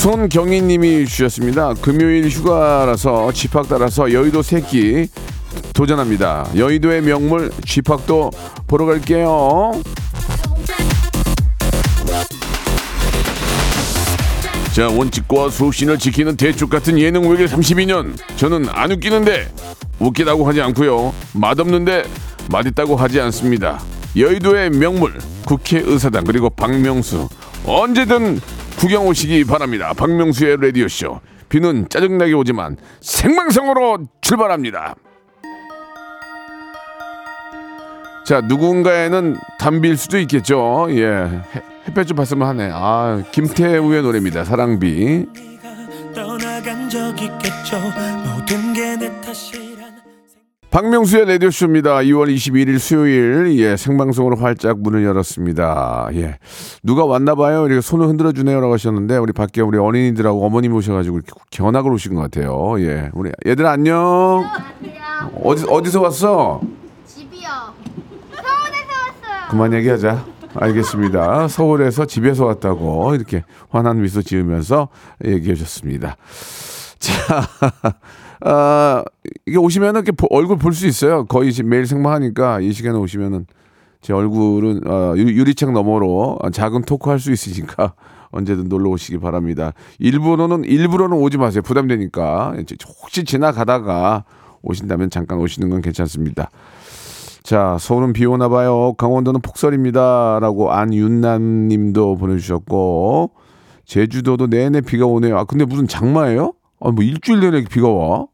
손경희님이 주셨습니다. 금요일 휴가라서 집합 따라서 여의도 새끼 도전합니다. 여의도의 명물 쥐팍도 보러 갈게요. 자 원칙과 소신을 지키는 대쪽 같은 예능 외길 32년 저는 안 웃기는데 웃기다고 하지 않고요 맛없는데 맛있다고 하지 않습니다 여의도의 명물 국회의사당 그리고 박명수 언제든 구경 오시기 바랍니다. 박명수의 라디오쇼. 비는 짜증나게 오지만 생방송으로 출발합니다. 자 누군가에는 담비일 수도 있겠죠. 예 해- 햇볕 좀 봤으면 하네. 아 김태우의 노래입니다. 사랑비. 떠나간 적 있겠죠. 모든 게 내 탓이란 박명수의 라디오쇼입니다. 2월 21일 수요일, 예, 생방송으로 활짝 문을 열었습니다. 예. 누가 왔나봐요. 이렇게 손을 흔들어 주네요 라고 하셨는데, 우리 밖에 우리 어린이들하고 어머님 오셔가지고 이렇게 견학을 오신 것 같아요. 예. 우리 얘들 안녕. 어디, 어디서 왔어? 집이요. 서울에서 왔어요. 그만 얘기하자. 알겠습니다. 서울에서 집에서 왔다고 이렇게 환한 미소 지으면서 얘기해 주셨습니다. 자, 아, 이게 오시면은 이렇게 보- 얼굴 볼 수 있어요. 거의 지금 매일 생방하니까 이 시간에 오시면은 제 얼굴은 어, 유- 유리창 너머로 작은 토크 할 수 있으니까 언제든 놀러 오시기 바랍니다. 일부러는 일부러는 오지 마세요. 부담되니까 혹시 지나가다가 오신다면 잠깐 오시는 건 괜찮습니다. 자, 서울은 비 오나 봐요. 강원도는 폭설입니다라고 안윤남 님도 보내 주셨고, 제주도도 내내 비가 오네요. 아, 근데 무슨 장마예요? 아, 뭐 일주일 내내 비가 와?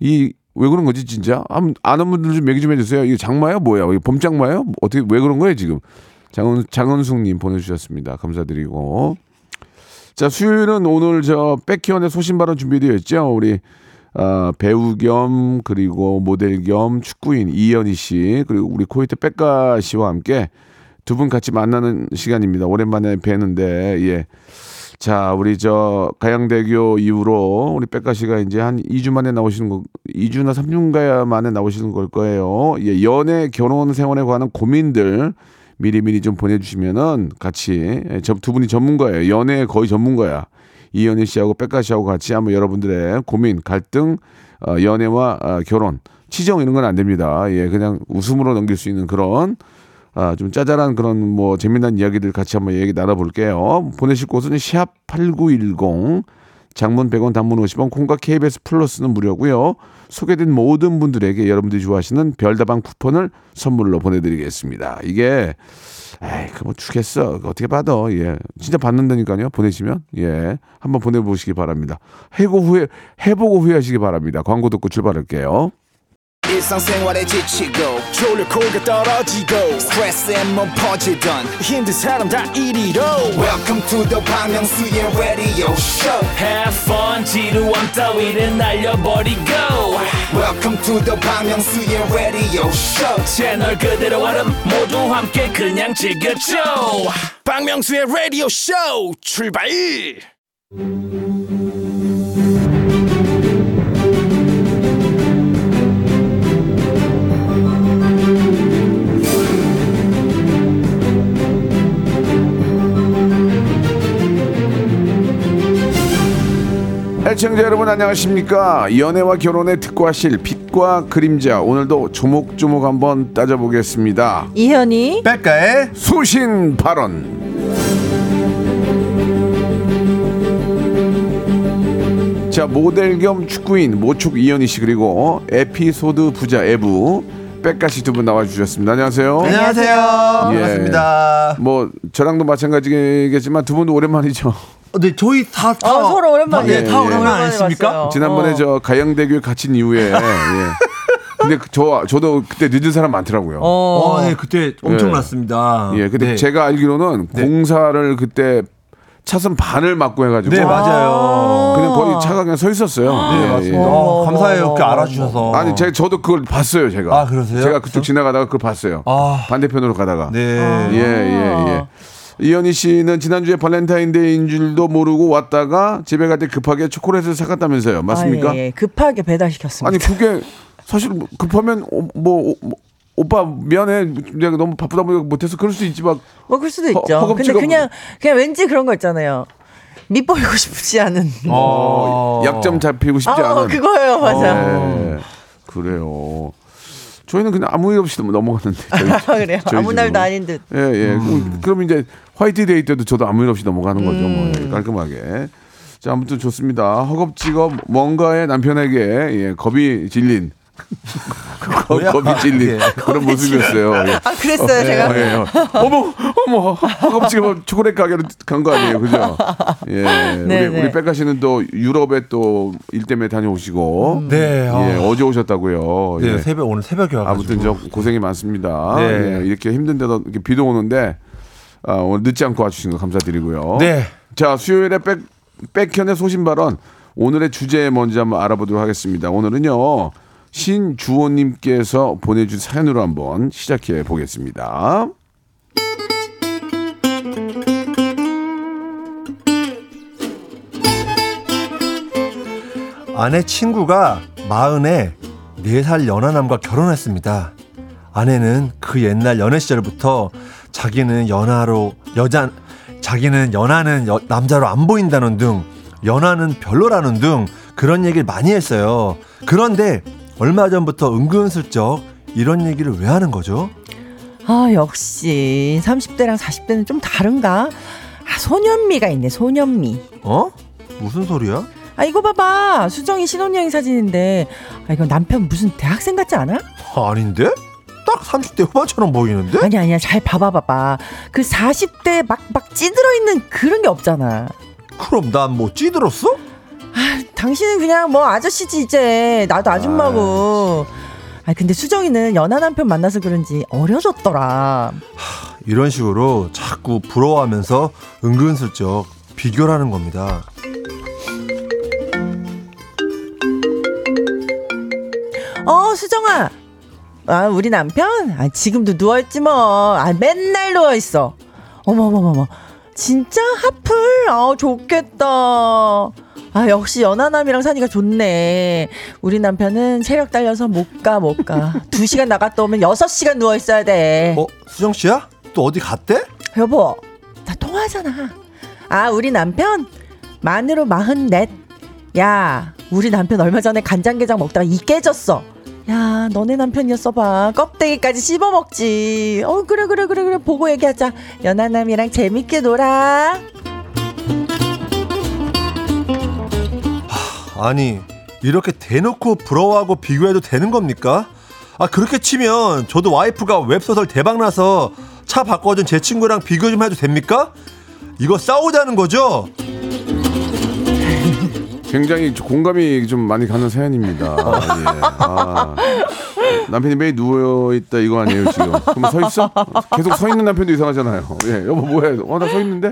이, 왜 그런 거지, 진짜? 한, 아는 분들 좀 얘기 좀 해주세요. 이게 장마야? 뭐야? 이게 봄장마예요? 뭐 어떻게, 왜 그런 거예요, 지금? 장은, 장은숙 님 보내주셨습니다. 감사드리고. 자, 수요일은 오늘 저 백희원의 소신 발언 준비되어 있죠. 우리 아, 배우 겸 그리고 모델 겸 축구인 이현이 씨 그리고 우리 코요태 빽가 씨와 함께 두 분 같이 만나는 시간입니다. 오랜만에 뵈는데 예. 자, 우리 저 가양대교 이후로 우리 백가 씨가 이제 한 2주 만에 나오시는 거 2주나 3주 만에 나오시는 걸 거예요. 예, 연애 결혼 생활에 관한 고민들 미리미리 좀 보내주시면은 같이 예, 저두 분이 전문가예요. 연애 거의 전문가야. 이현희 씨하고 백가 씨하고 같이 한번 여러분들의 고민, 갈등, 어, 연애와 어, 결혼, 치정 이런 건 안 됩니다. 예, 그냥 웃음으로 넘길 수 있는 그런 아, 좀 짜잘한 그런 뭐 재미난 이야기들 같이 한번 얘기 나눠볼게요. 보내실 곳은 샵 8910 장문 100원 단문 50원 콩과 KBS 플러스는 무료고요. 소개된 모든 분들에게 여러분들이 좋아하시는 별다방 쿠폰을 선물로 보내드리겠습니다. 이게 에이 그뭐 주겠어. 어떻게 받아? 예. 진짜 받는다니까요 보내시면. 예. 한번 보내보시기 바랍니다. 해고 후에 해보고 후회하시기 바랍니다. 광고 듣고 출발할게요 일상생활에 지치고, 졸려 코가 떨어지고, 스트레스에 몸 퍼지던, 힘든 사람 다 이리로. welcome to the Bang Myung-soo's radio show Have fun 지루함 따위를 날려버리고 welcome to the Bang Myung-soo's radio show 채널 그대로 얼음 모두 함께 그냥 즐겨줘 박명수의 radio show 출발 애청자 여러분 안녕하십니까? 연애와 결혼에 특화실 빛과 그림자. 오늘도 조목조목 한번 따져보겠습니다. 이현이 백가의 소신 발언. 자 모델 겸 축구인 모축 이현희 씨 그리고 에피소드 부자 에부 백가 씨두분 나와주셨습니다. 안녕하세요. 안녕하세요. 예. 반갑습니다. 뭐 저랑도 마찬가지겠지만 두 분도 오랜만이죠. 어, 네, 저희 다, 다 어, 서로 오랜만에 예, 다 오랜만에 아니십니까? 봤어요. 지난번에 어. 저 가양대교에 갇힌 이후에 예. 근데 그- 저 저도 그때 늦은 사람 많더라고요. 어, 네, 그때 엄청 예. 났습니다. 예, 근데 네. 제가 알기로는 공사를 그때 차선 반을 막고 해가지고 네, 맞아요. 그냥 거의 차가 그냥 서 있었어요. 네, 예, 맞습니다. 예. 어, 감사해요. 이렇게 알아주셔서. 아니 제가 저도 그걸 봤어요 제가. 아, 그러세요? 제가 그쪽 지나가다가 그걸 봤어요. 아. 반대편으로 가다가. 네. 예, 예, 예. 이현이 씨는 지난주에 발렌타인데이인 줄도 모르고 왔다가 집에 갈 때 급하게 초콜릿을 사갔다면서요. 맞습니까? 아, 예, 예. 급하게 배달시켰습니다. 아니 그게 사실 뭐 급하면 오- 뭐, 오- 뭐 오빠 미안해 내가 너무 바쁘다 보니까 못해서 그럴 수 있지 막뭐 그럴 수도 허- 있죠. 근데 그냥 그냥 왠지 그런 거 있잖아요. 밑보이고 싶지 않은. 어. 약점 잡히고 싶지 아, 않은 그거예요, 맞아. 네, 그래요. 저희는 그냥 아무 일 없이 넘어갔는데. 저희, 아, 그래요. 저희 아무 날도. 아닌 듯. 예, 예. 음. 그럼 이제 화이트데이 때도 저도 아무 일 없이 넘어가는 거죠. 뭐 음. 예, 깔끔하게. 자, 아무튼 좋습니다. 허겁지겁 뭔가의 남편에게 예, 겁이 질린. 겁이 질린 예. 그런 모습이었어요. 예. 아, 그랬어요, 제가. 예, 예. 어머, 어머, 허겁지겁 초콜릿 가게로 간 거 아니에요, 그죠? 예, 네, 우리 네. 우리 백가 씨는 또 유럽에 또 일 때문에 다녀오시고, 네. 아. 예, 어제 오셨다고요. 네, 예. 새벽 오늘 새벽에 와가지고. 아무튼 저 고생이 많습니다. 네. 예, 이렇게 힘든데도 이렇게 비도 오는데 아, 오늘 늦지 않고 와주신 거 감사드리고요. 네. 자 수요일에 백 백현의 소신 발언 오늘의 주제 뭔지 한번 알아보도록 하겠습니다. 오늘은요 신주호님께서 보내준 사연으로 한번 시작해 보겠습니다. 아내 친구가 마흔에 네 살 연하남과 결혼했습니다. 아내는 그 옛날 연애 시절부터 자기는 연하로 여자 자기는 연하는 여- 남자로 안 보인다는 등 연하는 별로라는 등 그런 얘기를 많이 했어요. 그런데 얼마 전부터 은근슬쩍 이런 얘기를 왜 하는 거죠? 아, 역시 30대랑 40대는 좀 다른가? 아, 소년미가 있네, 소년미. 어? 무슨 소리야? 아, 이거 봐봐. 수정이 신혼여행 사진인데, 아, 이거 남편 무슨 대학생 같지 않아? 아닌데? 딱 30대 후반처럼 보이는데? 아니, 아니야. 잘 봐봐, 봐봐. 그 40대 막, 막 찌들어 있는 그런 게 없잖아. 그럼 난 뭐 찌들었어? 아, 당신은 그냥 뭐 아저씨지, 이제. 나도 아줌마고. 아, 근데 수정이는 연하 남편 만나서 그런지 어려졌더라. 이런 식으로 자꾸 부러워하면서 은근슬쩍 비교를 하는 겁니다. 어, 수정아. 아, 우리 남편? 아, 지금도 누워 있지 뭐. 아, 맨날 누워 있어. 어머머머머. 진짜 하플? 아, 좋겠다. 아, 역시 연하남이랑 사니까 좋네. 우리 남편은 체력 딸려서 못 가, 못 가. 두 시간 나갔다 오면 여섯 시간 누워있어야 돼. 어, 수정 씨야? 또 어디 갔대? 여보, 나 통화하잖아. 아, 우리 남편? 만으로 마흔넷. 야, 우리 남편 얼마 전에 간장게장 먹다가 이 깨졌어. 야, 너네 남편이었어 봐. 껍데기까지 씹어 먹지. 어, 그래, 그래, 그래, 그래. 보고 얘기하자. 연하남이랑 재밌게 놀아. 아니, 이렇게 대놓고 부러워하고 비교해도 되는 겁니까? 아, 그렇게 치면 저도 와이프가 웹소설 대박나서 차 바꿔준 제 친구랑 비교 좀 해도 됩니까? 이거 싸우자는 거죠? 굉장히 공감이 좀 많이 가는 사연입니다. 예. 아, 남편이 매일 누워 있다 이거 아니에요 지금? 그럼 서 있어? 계속 서 있는 남편도 이상하잖아요. 예, 여보 뭐해? 어나 서 있는데?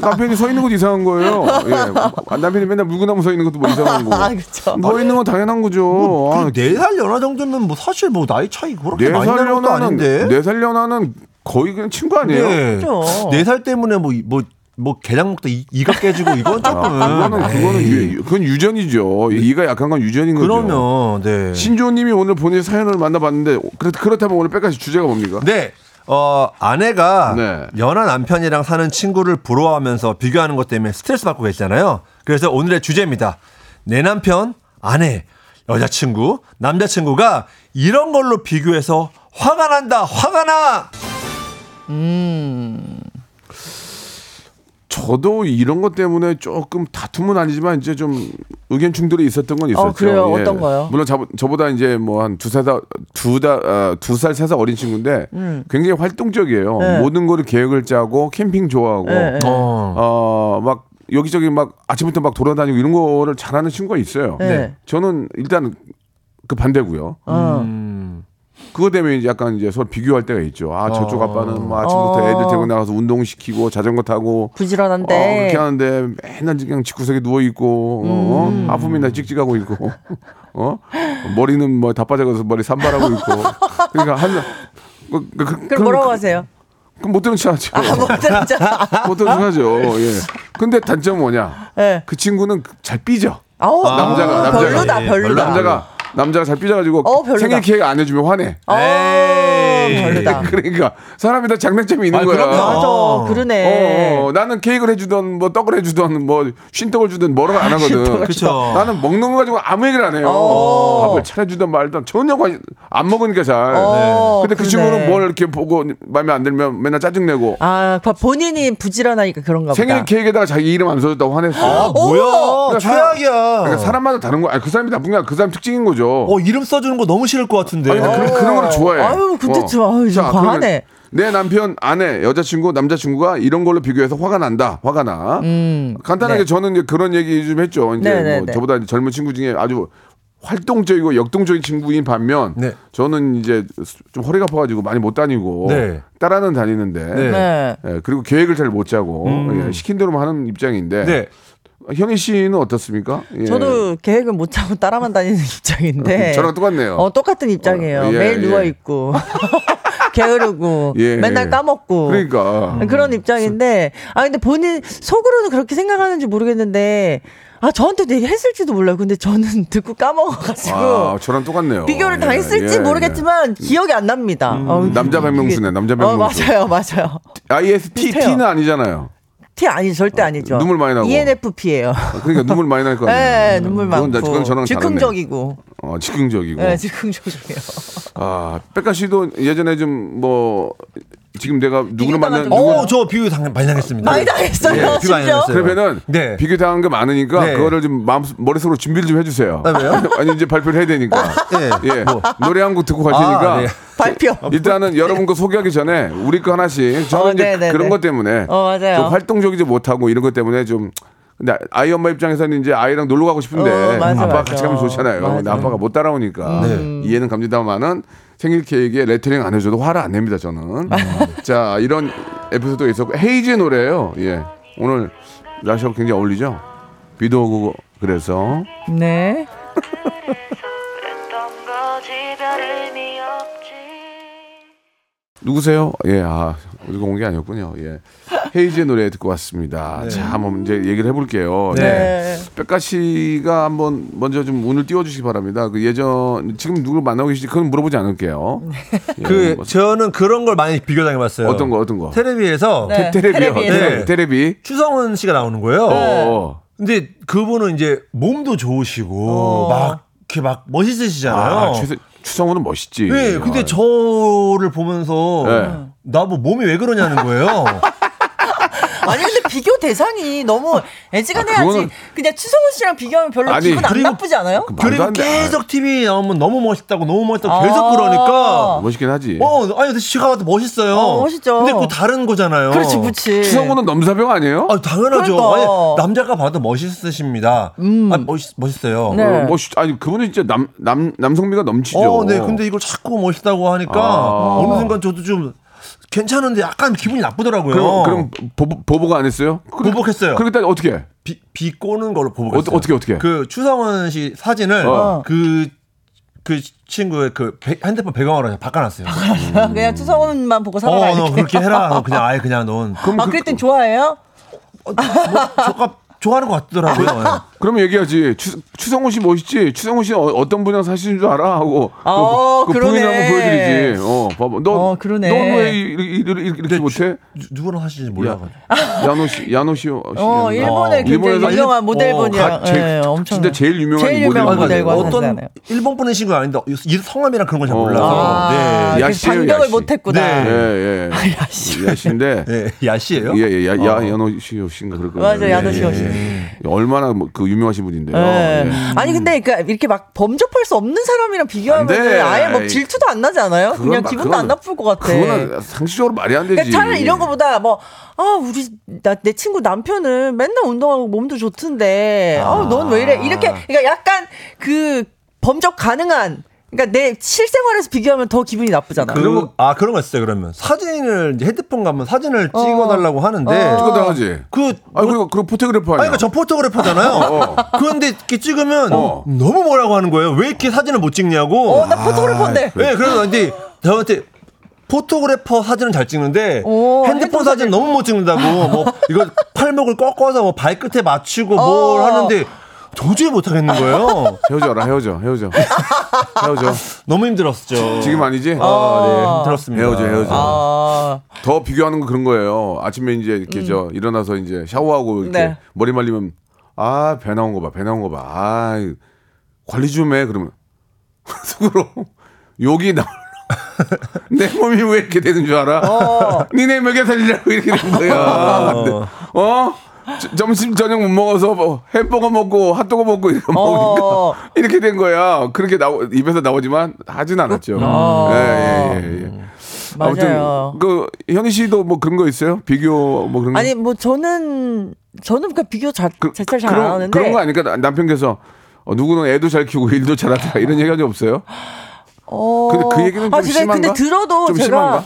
남편이 서 있는 것도 이상한 거예요. 예, 아, 남편이 맨날 물구나무 서 있는 것도 뭐 이상한 거고. 아, 그쵸. 서 있는 건 당연한 거죠. 아, 네살 연하 정도면 뭐 사실 뭐 나이 차이 그렇게 많이 네살 나는 것도 아닌데. 네살 연하는 거의 그냥 친구 아니에요? 네. 그렇죠. 네살 때문에 뭐 뭐 뭐 이, 이가 깨지고 이건 조금 아, 그거는 그거는 유, 그건 유전이죠. 이가 약한 건 유전인 거죠. 그러면 네. 신조님이 오늘 본인 사연을 만나봤는데 그렇, 그렇다면 오늘 백가지 주제가 뭡니까? 네. 어, 아내가 네. 연하 남편이랑 사는 친구를 부러워하면서 비교하는 것 때문에 스트레스 받고 계시잖아요. 그래서 오늘의 주제입니다. 내 남편, 아내, 여자친구, 남자친구가 이런 걸로 비교해서 화가 난다, 화가 나! 저도 이런 것 때문에 조금 다툼은 아니지만 이제 좀 의견 충돌이 있었던 건 있었죠. 예. 어, 그래요? 어떤 거요? 물론 저, 저보다 이제 뭐 한두 살, 두다, 어, 두살, 세 살 어린 친구인데 굉장히 활동적이에요. 음. 네. 모든 거를 계획을 짜고 캠핑 좋아하고 네, 네. 어. 어, 막 여기저기 막 아침부터 막 돌아다니고 이런 거를 잘하는 친구가 있어요. 네. 저는 일단 그 반대고요. 어. 음. 그거 때문에 이제 약간 이제 서로 비교할 때가 있죠. 아 저쪽 어. 아빠는 뭐 아침부터 어. 애들 데리고 나가서 운동 시키고 자전거 타고 부지런한데. 어, 그렇게 하는데 맨날 그냥 집구석에 누워 있고 어? 음. 하품이나 찍찍하고 있고 어 머리는 뭐 다 빠져가서 머리 산발하고 있고 그러니까 한 그, 그, 그, 그럼 뭐라고 하세요? 그럼 못 들은 척하죠. 아, 못 들었죠. 못 들은 척하죠. 예. 근데 단점 은 뭐냐? 네. 그 친구는 잘 삐져. 아우, 남자가, 남자가. 별로다, 예, 별로다. 남자가 남자가 잘 삐져가지고 어. 생일 케이크 안 해주면 화내. 어, 별로다. 그러니까 사람이 다 장단점이 있는 아, 거야. 그럼요. 맞아, 어. 그러네. 어, 나는 케이크를 해주던 뭐 떡을 해주던 뭐 쉰떡을 주든 뭐라고 안 하거든. 그쵸. 나는 먹는 거 가지고 아무 얘기를 안 해요. 어. 밥을 차려주든 말든 전혀 관심 안 먹으니까 잘. 어, 근데 그 그러네. 친구는 뭘 이렇게 보고 마음에 안 들면 맨날 짜증 내고 아, 그 본인이 부지런하니까 그런가 생일 보다. 케이크에다가 자기 이름 안 써줬다고 화냈어. 아, 뭐야? 그러니까 사람- 최악이야. 그러니까 사람마다 다른 거. 아니, 그 사람이 나쁜 게 아니라 그 사람 특징인 거죠. 어, 이름 써주는 거 너무 싫을 것 같은데. 아니, 그런, 그런 거를 좋아해. 아유, 근데 좀, 아유, 좀 자, 과하네. 내 남편, 아내, 여자친구, 남자친구가 이런 걸로 비교해서 화가 난다. 화가 나. 간단하게 네. 저는 이제 그런 얘기 좀 했죠. 이제 네, 네, 뭐 네. 저보다 이제 젊은 친구 중에 아주 활동적이고 역동적인 친구인 반면 네. 저는 이제 좀 허리가 아파가지고 많이 못 다니고 네. 따라는 다니는데 네. 네. 예, 그리고 계획을 잘 못 짜고 예, 시킨 대로만 하는 입장인데 네. 현희 씨는 어떻습니까? 예. 저도 계획을 못 짜고 따라만 다니는 입장인데. 저랑 똑같네요. 어, 똑같은 입장이에요. 어, 예, 매일 예. 누워 있고. 게으르고. 예, 맨날 예. 까먹고. 그러니까 그런 입장인데. 아, 근데 본인 속으로는 그렇게 생각하는지 모르겠는데. 아, 저한테 되게 했을지도 몰라요. 근데 저는 듣고 까먹어가지고. 아, 저랑 똑같네요. 비교를 예, 당했을지 예, 모르겠지만 기억이 안 납니다. 어우, 남자 박명수네, 남자 어, 박명수. 맞아요, 맞아요. ISTT는 비슷해요. 아니잖아요. T 아니 절대 아니죠. 눈물 많이 나고. ENFP예요. 그러니까 눈물 많이 날거 아니에요. 네, 눈물 많고. 그건 저랑 즉흥적이고. 다르네. 어, 즉흥적이고. 네, 즉흥적이에요. 아, 백가 씨도 예전에 좀 뭐 지금 내가 누구를 만나 누구 어, 저 비교 당, 많이 당했습니다. 많이 당했어요, 네, 비교 많이 심지어? 당했어요. 그러면은 네. 비교 당한 게 많으니까 네. 그거를 좀 마음 머릿속으로 준비를 좀 해주세요. 아, 왜요? 아니 이제 발표를 해야 되니까. 네. 예, 노래 한 곡 듣고 갈 테니까. 아, 네. 발표. 일단은 여러분 거 소개하기 전에 우리 거 하나씩 저는 어, 이제 네네네. 그런 것 때문에 어, 맞아요. 좀 활동적이지 못하고 이런 것 때문에 좀 근데 아이 엄마 입장에서는 이제 아이랑 놀러 가고 싶은데 어, 맞아, 아빠 맞아. 같이 가면 좋잖아요. 근데 맞아. 음. 아빠가 못 따라오니까 네. 이해는 갑니다만은 생일 케이크에 레터링 안 해줘도 화를 안 냅니다 저는. 자 이런 에피소드가 있었고 헤이즈의 노래예요. 예 오늘 날씨하고 굉장히 어울리죠. 비도 오고 그래서 네. 누구세요? 예, 아, 우리가 온게 아니었군요. 예. 헤이즈의 노래 듣고 왔습니다. 자, 한번 이제 얘기를 해볼게요. 네. 네. 백가 씨가 한번 먼저 좀 운을 띄워주시기 바랍니다. 그 예전, 지금 누구를 만나고 계시지? 그건 물어보지 않을게요. 예, 그 뭐, 저는 그런 걸 많이 비교 당해봤어요. 어떤 거, 어떤 거? 테레비에서 네. 테레비요. 테레비에서. 네. 테레비. 추성훈 씨가 나오는 거예요. 어. 근데 그분은 이제 몸도 좋으시고 막 이렇게 막 멋있으시잖아요. 아, 추, 추성훈은 멋있지. 네, 근데 아, 저를 보면서 네. 나 뭐 몸이 왜 그러냐는 거예요. 아니 근데 비교 대상이 너무 애지간해야지. 그거는- 그냥 추성훈 씨랑 비교하면 별로 아니, 기분 안 그리고 나쁘지 않아요? 그 그리고. 계속 TV 나오면 너무 멋있다고 너무 멋있다고 아. 계속 그러니까 멋있긴 하지. 어, 아니 근데 제가 봐도 멋있어요. 어, 멋있죠. 근데 그거 다른 거잖아요. 그렇지, 그렇지. 추성훈은 넘사벽 아니에요? 아, 당연하죠. 그러니까. 아니, 남자가 봐도 멋있으십니다. 아, 멋있, 멋있어요. 네. 어, 멋있, 아니, 그분은 진짜 남, 남, 남성미가 넘치죠. 어, 네. 근데 이걸 자꾸 멋있다고 하니까 아. 어느 순간 저도 좀 괜찮은데 약간 기분이 나쁘더라고요. 그럼, 그럼 보복, 보복 안 했어요? 보복했어요. 그러니까 어떻게 해? 비, 비 꼬는 걸로 보복했어요. 어, 어떻게, 어떻게? 그 추성원 씨 사진을 어. 그, 그 친구의 그 배- 핸드폰 배경으로 바꿔놨어요. 그냥 추성훈만 보고 어, 살아라 너 이렇게. 그렇게 해라. 너 그냥 아예 그냥 넌. 아 그랬더니 좋아해요? 저가 좋아하는 것 같더라고요. 그러면 얘기하지. 추, 추성훈 씨 멋있지? 추성훈 씨는 어, 떤 분이랑 사시는 줄 알아? 하고. 어, 그, 그 그러네. 부인 한번 보여드리지. 어, 봐봐. 너, 어, 그러네. 너왜 이렇게, 이렇게 못해? 누- 누구랑 하시는지 몰라가지고. 야노 씨, 야노 씨. 어 일본의 굉장히 일본에서 유명한 모델분이야. 가- 제일- 예, 엄청. 진짜 제일 유명한 제일 유명한 모델. 모델과 어떤. 일본 분이신 건 아닌데 이 성함이랑 그런 걸잘 어. 몰라서. 아, 네. 그 야씨예요, 반격을. 못했구나. 네. 예, 예. 야씨. 야씨인데. 네, 야씨예요? 예, 예, 야, 야, 어. 야노 씨, 씨인가 그럴 거예요. 맞아, 야노 예, 씨, 예, 씨. 예. 얼마나 뭐그 유명하신 분인데요. 예. 예. 아니 근데 그 이렇게 막 범접할 수 없는 사람이랑. 비교하면 아예 뭐 질투도 안 나지 않아요? 그건 그냥 막- 기분도 그건- 안 나쁠 것 같아. 그거는 상식적으로 말이 안 되지. 그러니까 차라리 이런 거보다 뭐, 아, 우리, 나, 내 친구 남편은 맨날 운동하고 몸도 좋던데, 아, 넌왜 이래? 이렇게, 그러니까 약간 그 범접 가능한 그러니까 내 실생활에서 비교하면 더 기분이 나쁘잖아. 그런 거, 아 그런 거 있어요. 그러면 사진을 이제 헤드폰 가면 사진을 찍어달라고 하는데 찍어당하지. 그 아 그리고 그리고 포토그래퍼 아니 아니야. 그러니까 저 포토그래퍼잖아요. 그런데 이렇게 찍으면 어. 너무 뭐라고 하는 거예요. 왜 이렇게 사진을 못 찍냐고. 어, 나 포토그래퍼인데. 네, 그래서 근데 저한테 포토그래퍼 사진은 잘 찍는데 오, 핸드폰 핸드폰 사진 너무 못 찍는다고 뭐 이거 팔목을 꺾어서 뭐 발끝에 맞추고 뭘 어. 하는데 도저히 못 하겠는 거예요. 헤어져라 헤어져 헤어져 헤어져. 너무 힘들었죠. 지금 아니지? 아, 네, 힘들었습니다. 헤어져 헤어져. 아, 더 비교하는 거 그런 거예요. 아침에 이제 이렇게 저 일어나서 이제 샤워하고 이렇게 네. 머리 말리면 아 배 나온 거 봐, 배 나온 거 봐. 아 관리 좀 해. 그러면 속으로 욕이 나. 내 몸이 왜 이렇게 되는 줄 알아? 어. 니네 먹여 살리라고 이렇게 된 거야. 근데, 어? 저- 점심 저녁 못 먹어서 뭐 햄버거 먹고 핫도그 먹고 이렇게 어. 먹으니까 이렇게 된 거야. 그렇게 나오, 입에서 나오지만 하진 않았죠. 예, 예, 예, 예. 맞아요. 아무튼 그 현희 씨도 뭐 그런 거 있어요? 비교 뭐 그런 거? 아니 뭐 저는 저는 그 비교 자, 그, 자체를 잘안 하는데 그런 거 아니까 나- 남편께서 어, 누구는 애도 잘 키우고 일도 잘하더라 이런 얘기가 좀 없어요? 어. 근데 그 얘기는 좀 아, 제가 심한가? 근데 들어도 좀 제가 심한가?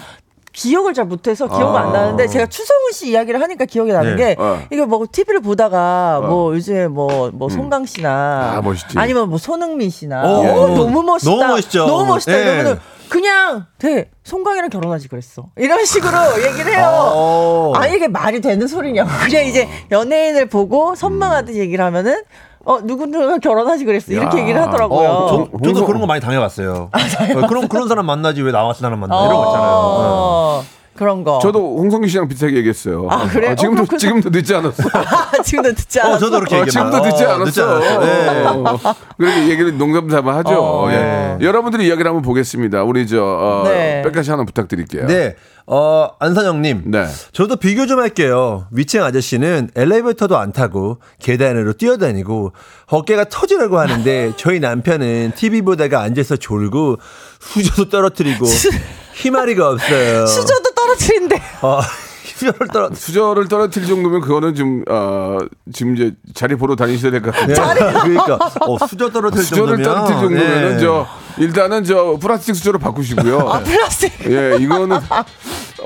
기억을 잘 못해서 기억은 아. 안 나는데 제가 추성훈 씨 이야기를 하니까 기억이 나는 네. 게 어. 이게 뭐 TV를 보다가 뭐 요즘에 뭐뭐 송강 씨나 아, 멋있지. 아니면 뭐 손흥민 씨나 오. 어, 너무 멋있다. 너무 멋있죠. 너무 멋있다. 네. 이러면은 그냥 돼 송강이랑 결혼하지 그랬어. 이런 식으로 얘기를 해요. 어. 아니 이게 말이 되는 소리냐고. 그냥 이제 연예인을 보고 선망하듯 얘기를 하면은 어 누구누가 결혼하지 그랬어. 이렇게 야. 얘기를 하더라고요. 어, 저, 저도 홍성- 그런 거 많이 당해봤어요. 어, 그런 그런 사람 만나지 왜 나와 사람 만나 이런 거 있잖아요. 어, 그런 거. 저도 홍성기 씨랑 비슷하게 얘기했어요. 아, 그래요? 지금도 어. 지금도 늦지 않았어. 아, 지금도 듣지 않았어. 어, 저도 그렇게 어, 얘기해요. 지금도 늦지 어, 않았어. 늦지 않았어요. 네. 어, 그렇게 얘기를 농담 삼아 하죠. 어. 예. 여러분들이 이야기를 한번 보겠습니다. 우리 저 어, 네. 백가시 하나 부탁드릴게요. 네. 어, 안선영님. 네. 저도 비교 좀 할게요. 위층 아저씨는 엘리베이터도 안 타고 계단으로 뛰어다니고 어깨가 터지려고 하는데 저희 남편은 TV 보다가 앉아서 졸고 수저도 떨어뜨리고 희마리가 없어요. 수저도 떨어뜨린대. 어, 수저를 떨어 수저를 떨어뜨릴 정도면 그거는 좀 어, 지금 이제 자리 보러 다니셔야 될 것 같은데. 그러니까 어, 수저 떨어뜨릴 수저를 정도면 떨어뜨릴 정도면은 네. 저 일단은 저 플라스틱 수저로 바꾸시고요. 아, 플라스틱. 예, 이거는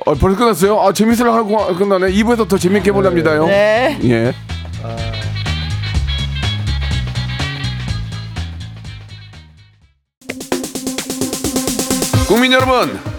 어, 벌써 끝났어요. 아 재밌으려 하고 끝나네. 2부에서 더 재밌게 보랍니다요. 네. 예. 국민 여러분,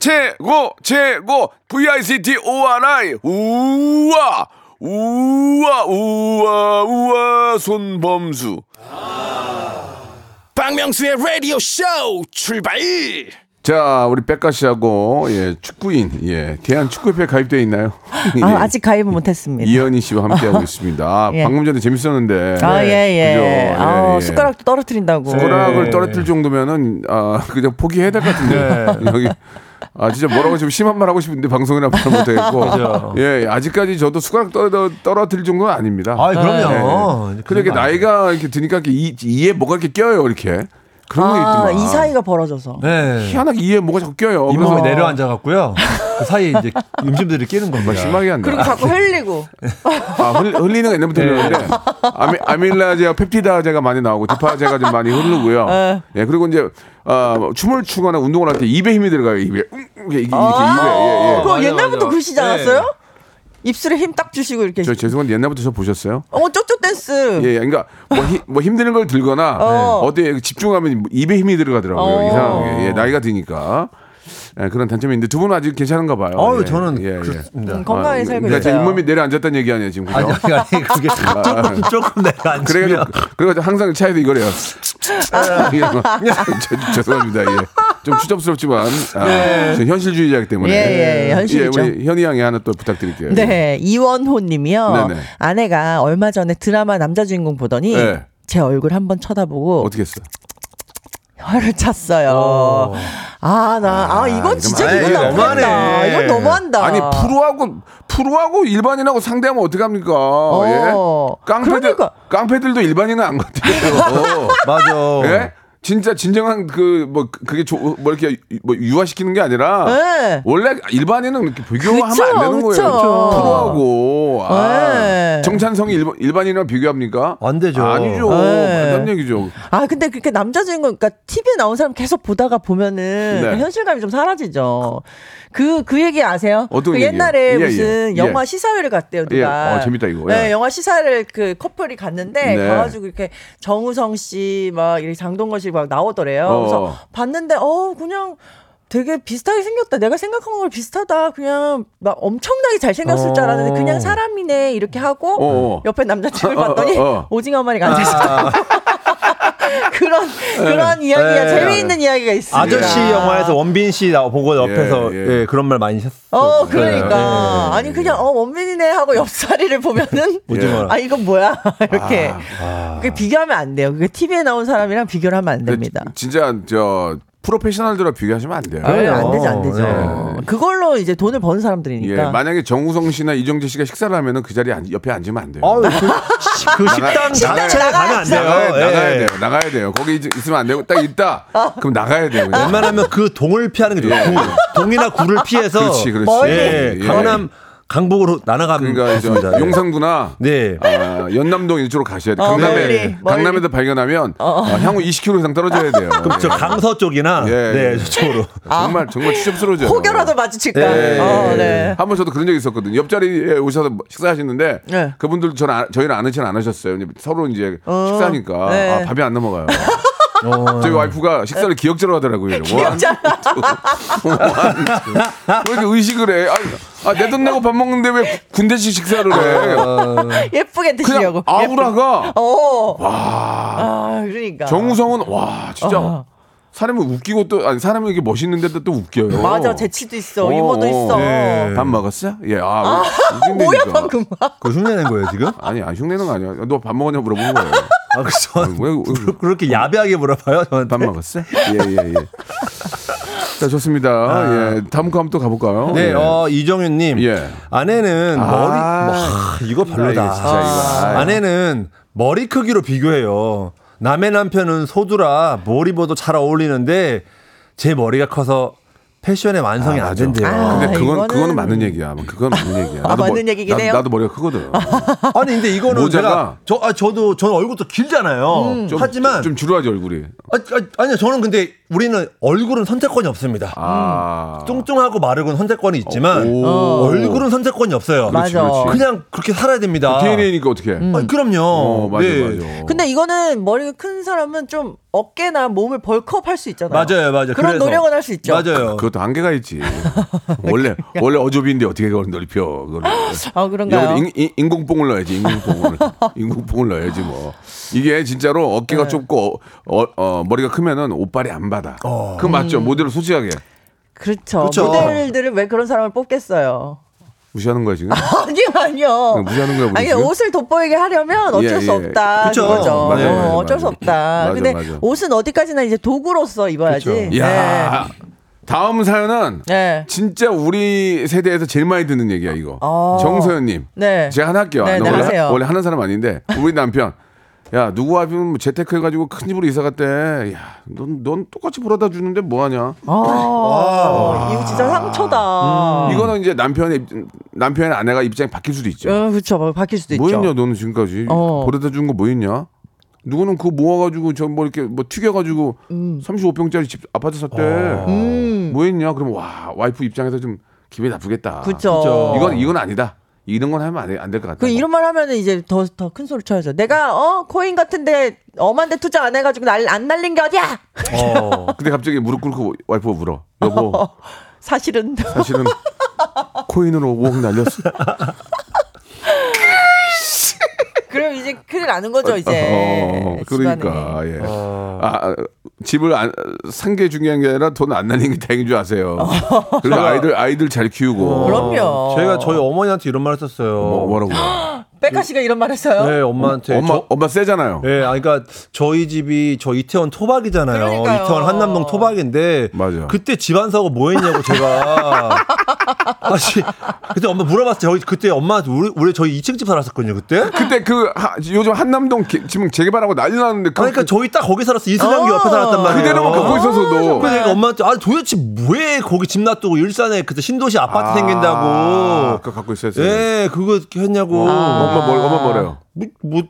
최고 최고 VICT ORI 우와 우와 우와 우와 손범수 박명수의 라디오 쇼 출발 자 우리 백가 씨하고 예 축구인 예 대한 축구협회 가입돼 있나요? 예. 아, 아직 가입은 못했습니다. 이현희 씨와 함께하고 있습니다. 아, 예. 방금 전에 재밌었는데. 아, 예, 예. 그죠? 예, 아, 예. 숟가락도 떨어뜨린다고. 숟가락을 네. 떨어뜨릴 정도면은 아 그냥 포기해야 될 것 같은데 여기 아 진짜 뭐라고 좀 심한 말 하고 싶은데 방송이나 말 못하겠고 맞아요. 예 아직까지 저도 숟가락 떨어 떨어뜨릴 정도는 아닙니다. 아, 그럼요. 예. 근데 이렇게 나이가 이렇게 드니까 이렇게 이, 이에 뭐가 이렇게 껴요 이렇게 그런 게 아, 있더만. 이 사이가 벌어져서. 네. 희한하게 이에 뭐가 자꾸 껴요. 잇몸이 내려앉아 갖고요. 그 사이에 이제 음식들이 끼는 겁니다. 심하게 한다. 그리고 자꾸 흘리고. 아, 흘, 흘리는 거 옛날부터 흘리는데 아미, 아밀라제와 펩티다제가 많이 나오고 디파제가 좀 많이 흐르고요. 예 그리고 이제 어, 춤을 추거나 운동을 할 때 입에 힘이 들어가요. 입에 음, 이렇게, 이렇게 입에 예, 예. 그거 맞아, 옛날부터 맞아. 그러시지 네. 않았어요? 입술에 힘 딱 주시고 이렇게. 저 죄송한데 옛날부터 저 보셨어요? 어, 쪼쪼 댄스. 예, 예. 그러니까 뭐, 힘, 뭐 힘드는 걸 들거나 어. 어. 디에 집중하면 입에 힘이 들어가더라고요. 어. 이상하게 예, 나이가 드니까 예, 그런 단점이 있는데 두 분은 아직 괜찮은가 봐요. 어우, 예, 저는 예, 예. 그렇습니다. 음, 건강하게 아, 살고 그러니까 제 있어요. 잇몸이 내려앉았다는 얘기 아니에요 지금 그죠? 아니, 아니, 그게 조금, 조금 내가 안 그래가지고. 그래가지고 항상 차에도 이거래요. 이거. 죄- 죄송합니다. 예. 좀 추접스럽지만 아, 저 현실주의자이기 때문에 예, 예, 현실이죠. 우리 현희 양이 하나 또 부탁드릴게요. 네, 이원호 님이요. 네네. 아내가 얼마 전에 드라마 남자 주인공 보더니 네. 제 얼굴 한번 쳐다보고 어떻게 했어? 혀를 찼어요. 아, 나, 아, 이건 진짜 이거 너무한다. 너무하네. 이건 너무한다. 아니 프로하고 프로하고 일반인하고 상대하면 어떡합니까? 어. 예? 깡패들 그러니까. 깡패들도 일반인은 안 같아요. 맞아. 예? 진짜 진정한 그 뭐 그게 조, 뭐 이렇게 뭐 유화시키는 게 아니라 네. 원래 일반인은 이렇게 비교하면 그쵸, 안 되는 그쵸. 거예요. 프로하고 아, 네. 정찬성이 일반, 일반인이랑 비교합니까? 안 되죠. 아니죠. 네. 안 얘기죠. 아, 근데 그렇게 남자 주인공, 그러니까 TV에 나온 사람 계속 보다가 보면은 네. 그 현실감이 좀 사라지죠. 그, 그 얘기 아세요? 어떤 그? 옛날에 예, 무슨 예. 영화 예. 시사회를 갔대요, 예. 누가. 어, 재밌다, 이거. 네, 예. 영화 시사회를 그 커플이 갔는데 네. 가가지고 이렇게 정우성 씨, 막 이렇게 장동건 씨막 나오더래요. 어. 그래서 봤는데, 어, 그냥 되게 비슷하게 생겼다. 내가 생각한 걸 비슷하다. 그냥 막 엄청나게 잘 생겼을 줄 알았는데 그냥 사람이네. 이렇게 하고 어. 옆에 남자친구를 어, 어, 봤더니 어, 어. 오징어 한 마리가 앉아있어. 그런 그런 이야기가 네. 재미있는 이야기가 있습니다. 아저씨 영화에서 원빈 씨나 보고 옆에서 예, 예, 예. 그런 말 많이 했어요. 어 그러니까 네. 아니 그냥 어 원빈이네 하고 옆자리를 보면은. 아 이건 뭐야 이렇게 그게 비교하면 안 돼요. 그게 TV에 나온 사람이랑 비교를 하면 안 됩니다. 진짜 저 프로페셔널들과 비교하시면 안 돼요. 네, 안 그래요. 되죠, 안 되죠. 네. 그걸로 이제 돈을 버는 예, 사람들이니까. 만약에 정우성 씨나 이정재 씨가 식사를 하면은 그 자리에 앉- 옆에 앉으면 안 돼요. 아유, 그, 시- 그 식당 식당 자체에 가면 안 돼요. 나가야, 예. 나가야 돼요. 나가야 돼요. 거기 있- 있으면 안 되고 딱 있다. 그럼 나가야 돼요. 그냥. 웬만하면 그 동을 피하는 게 좋아요. 동, 동이나 구를 피해서 그렇지, 그렇지. 멀리. 예, 예. 강남 강북으로 나눠가면 그러니까 저 좋습니다. 예. 용산구나 네. 아, 연남동 이쪽으로 가셔야 돼요. 어, 강남에 멀리, 멀리. 강남에서 발견하면 어, 향후 20km 이상 떨어져야 돼요. 그렇죠. 예. 강서 쪽이나 예, 네 예. 저쪽으로. 정말 정말 추접스러워져요. 혹여라도 마주칠까. 예, 어, 예. 네. 한번 저도 그런 적이 있었거든요. 옆자리에 오셔서 식사하시는데 네. 그분들 저는 아- 저희는 아는 안 하셨어요. 서로 이제 식사하니까 네. 아, 밥이 안 넘어가요. 저희 와이프가 식사를 기억자로 하더라고요. 기억자. 왜 이렇게 의식을 해? 아, 내 돈 내고 밥 먹는데 왜 군대식 식사를 해? 예쁘게 드시려고. 아우라가 어. 아, 그러니까. 정우성은 와 진짜 어. 사람이 웃기고 또 아니 사람이 이렇게 멋있는데도 또 웃겨요. 맞아, 재치도 있어, 어, 유머도 어. 있어. 네. 밥 먹었어? 예, 아, 웃긴다니까. 뭐야 방금? 그 흉내낸 거예요 지금? 아니, 아, 흉내는 거 아니야. 너 밥 먹었냐 물어본 거예요. 아, 그죠. 왜, 왜, 그렇게 야비하게 물어봐요 저한테. 밥 먹었어? 예, 예, 예. 자, 좋습니다. 예, 다음 거 한번 또 가볼까요? 네, 예. 어, 이정윤님. 예. 아내는 아. 머리, 뭐, 하, 이거 별로다. 이거 진짜 이거. 아내는 머리 크기로 비교해요. 남의 남편은 소두라 머리 입어도 잘 어울리는데 제 머리가 커서 패션의 완성이 아, 안 맞아. 된대요. 아. 근데 그건 이거는- 그거는 맞는 얘기야. 그건 맞는 얘기야. 아, 맞는 얘기긴 나도, 해요? 나도 머리가 크거든. 아니 근데 이거는 모자가- 제가 저 아, 저도 저는 얼굴도 길잖아요. 좀, 하지만 좀 주루하지 얼굴이. 아, 아, 아니요 저는 근데 우리는 얼굴은 선택권이 없습니다. 아, 뚱뚱하고 마르고는 선택권이 있지만 오. 얼굴은 선택권이 없어요. 맞아. 그렇지. 그냥 그렇게 살아야 됩니다. DNA니까 어떻게? 아니, 그럼요. 어, 맞아, 네. 맞아. 근데 이거는 머리가 큰 사람은 좀 어깨나 몸을 bulk up 할수 있잖아요. 맞아요, 맞아요. 그런 그래서- 노력은 할 수 있죠. 맞아요. 그것도 한계가 있지. 원래 원래 어좁이인데 어떻게 그걸 넓혀? 그거를. 아, 그런가요? 인, 인, 인공뽕을 넣어야지. 인공뽕을. 인공뽕을 넣어야지 뭐. 이게 진짜로 어깨가 네. 좁고 어, 어, 머리가 크면은 옷빨이 안 받아. 그 맞죠? 음. 모델을 솔직하게 그렇죠. 그렇죠. 모델들은 왜 그런 사람을 뽑겠어요? 무시하는 거야 지금? 아니요, 아니요. 무시하는 거야, 아니, 지금? 옷을 돋보이게 하려면 어쩔 예, 수 예. 없다. 그쵸. 그거죠. 맞아요, 어, 맞아요, 어쩔 수 맞아요. 없다. 맞아, 근데 맞아. 옷은 어디까지나 이제 도구로서 입어야지. 야 다음 사연은 네. 진짜 우리 세대에서 제일 많이 듣는 얘기야 이거. 어. 정서연님. 네. 제가 하나 할게요. 네, 나 네, 원래, 하세요. 원래 하는 사람 아닌데 우리 남편. 야 누구 와이프는 뭐 재테크 해가지고 큰 집으로 이사 갔대. 야넌 넌 똑같이 벌어다 주는데 뭐 하냐? 아, 이거 진짜 상처다. 음. 이거는 이제 남편의 입- 남편의 아내가 입장이 바뀔 수도 있죠. 어, 그렇죠. 바뀔 수도 뭐 있죠. 했냐 너는 지금까지 어. 벌어다 준 거 뭐 했냐? 누구는 그거 모아가지고 저 뭐 이렇게 뭐 튀겨가지고 35평짜리 집 아파트 샀대. 음. 뭐 했냐? 그러면 와 와이프 입장에서 좀 기분이 나쁘겠다. 그렇죠. 이건 이건 아니다. 이런 건 하면 안 될 것 같다. 그 이런 말 하면은 이제 더 더 큰 소리 쳐야죠. 내가 어 코인 같은데 엄한데 투자 안 해가지고 날 안 날린 게 어디야? 어. 근데 갑자기 무릎 꿇고 와이프가 물어. 여보 사실은 사실은 코인으로 5억 날렸어. 그럼 이제 큰일 나는 거죠 이제. 어, 그러니까 예. 아, 집을 산 게 중요한 게 아니라 돈안 날린 게 다행인 줄 아세요. 그래서 아이들 아이들 잘 키우고. 그럼요. 제가 저희 어머니한테 이런 말 했었어요. 뭐, 뭐라고? 백가 씨가 이런 말 했어요? 네, 엄마한테 엄마 저- 엄마 세잖아요. 예, 아, 그러니까 저희 집이 저 이태원 토박이잖아요. 그러니까요. 이태원 한남동 토박인데 맞아. 그때 집안 사고 뭐 했냐고 제가 다시 그때 엄마 물어봤어요. 저희 그때 엄마한테 우리, 우리 저희 2층 집 살았었거든요. 그때. 그때 그 하- 요즘 한남동 개- 지금 재개발하고 난리 나는데 그, 그러니까 저희 딱 거기 살았어. 이수명기 어. 옆에 살았단 말이에요. 그대로만 갖고 있어서도 그래서 내가 엄마한테 아 도대체 왜 거기 집 놔두고 일산에 그때 신도시 아파트 아, 생긴다고. 그거 갖고 있었어요. 예, 그거 이렇게 했냐고. 엄마 뭐 엄마 뭐래요? 뭐, 뭐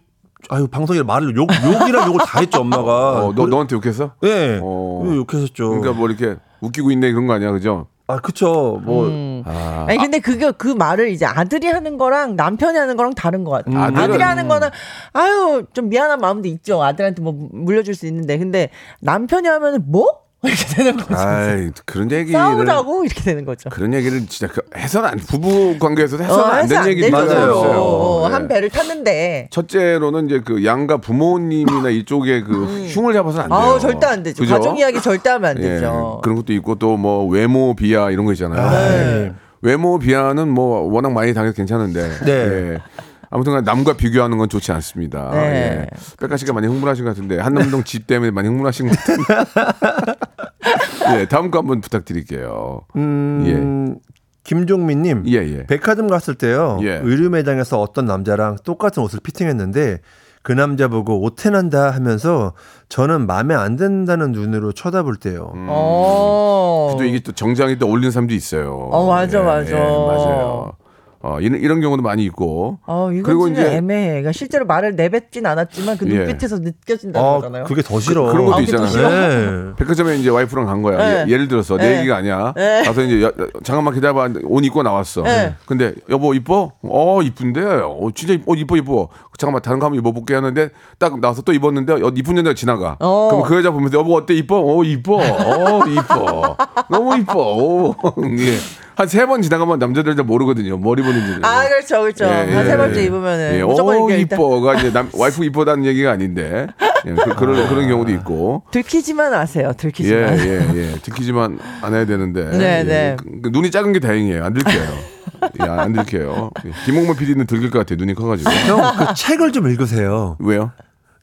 아유 방송에 말을 욕 욕이랑 욕을 다 했죠 엄마가. 어, 너 너한테 욕했어? 예. 어. 왜 욕하셨죠. 그러니까 뭐 이렇게 웃기고 있네 그런 거 아니야, 그죠? 아 그쵸. 뭐 음. 아, 아니 근데 그게 그 말을 이제 아들이 하는 거랑 남편이 하는 거랑 다른 것 같아. 요 아들은- 아들이 하는 거는 아유 좀 미안한 마음도 있죠. 아들한테 뭐 물려줄 수 있는데 근데 남편이 하면은 뭐 이렇게 되는 거죠. 아이 그런 얘기를 싸우자고 이렇게 되는 거죠. 그런 얘기를 진짜 그 해서는 안 부부 관계에서도 해서는 안 해서 되는 얘기들이 되죠. 맞아요. 있어요. 어, 예. 한 배를 탔는데. 첫째로는 이제 그 양가 부모님이나 이쪽에 그 흉을 잡아서는 안 돼요. 음. 아우 절대 안 되죠. 그죠? 가족 이야기 절대 하면 안 예, 되죠. 그런 것도 있고 또 뭐 외모 비하 이런 거 있잖아요. 네. 외모 비하는 뭐 워낙 많이 당해서 괜찮은데. 네. 예. 아무튼 남과 비교하는 건 좋지 않습니다. 네. 예. 백가 씨가 많이 흥분하신 것 같은데 한남동 집 때문에 많이 흥분하신 것 같은데. 예, 다음 거 한번 부탁드릴게요. 음, 김종민님. 예, 예. 백화점 갔을 때요. 예. 의류 매장에서 어떤 남자랑 똑같은 옷을 피팅했는데 그 남자 보고 옷태난다 하면서 저는 마음에 안 든다는 눈으로 쳐다볼 때요. 음. 어. 또 이게 또 정장이 또 어울리는 사람도 있어요. 어, 맞아, 예, 맞아. 예, 맞아요. 어, 이런, 이런 경우도 많이 있고. 어, 그리고 진짜 이제- 애매해. 그러니까 실제로 말을 내뱉진 않았지만 그 예. 눈빛에서 느껴진다는 아, 거잖아요. 그게 더 싫어. 그 런 것도 아, 있잖아요. 네. 백화점에 이제 와이프랑 간 거야. 네. 예, 를 들어서 내 네. 얘기가 아니야. 네. 가서 이제 여- 잠깐만 기다려봐. 옷 입고 나왔어. 네. 근데 여보 이뻐? 어 이쁜데. 어 진짜 이뻐 이뻐 이뻐. 잠깐만 다른 거 한번 입어볼게 하는데 딱 나와서 또 입었는데 어, 이쁜 여자가 지나가. 어. 그럼 그 여자 보면서 여보 어때 이뻐? 어 이뻐. 어 이뻐. 너무 이뻐. 오. 예. 한 세 번 지나가면 남자들 잘 모르거든요. 머리 보는지는. 아, 그렇죠, 그렇죠. 한세 번째 입으면은 예, 무조건 오 이뻐가 이제 남 와이프 이뻐다는 얘기가 아닌데 예, 그, 그런 그런 경우도 있고. 들키지만 아세요. 예, 들키지만. 예, 예. 들키지만 안 해야 되는데. 네, 예. 네. 그, 그 눈이 작은 게 다행이에요. 안 들켜요. 예, 안 들켜요. 예. 김홍만 PD는 들킬 것 같아요. 눈이 커가지고. 형, 그 책을 좀 읽으세요. 왜요?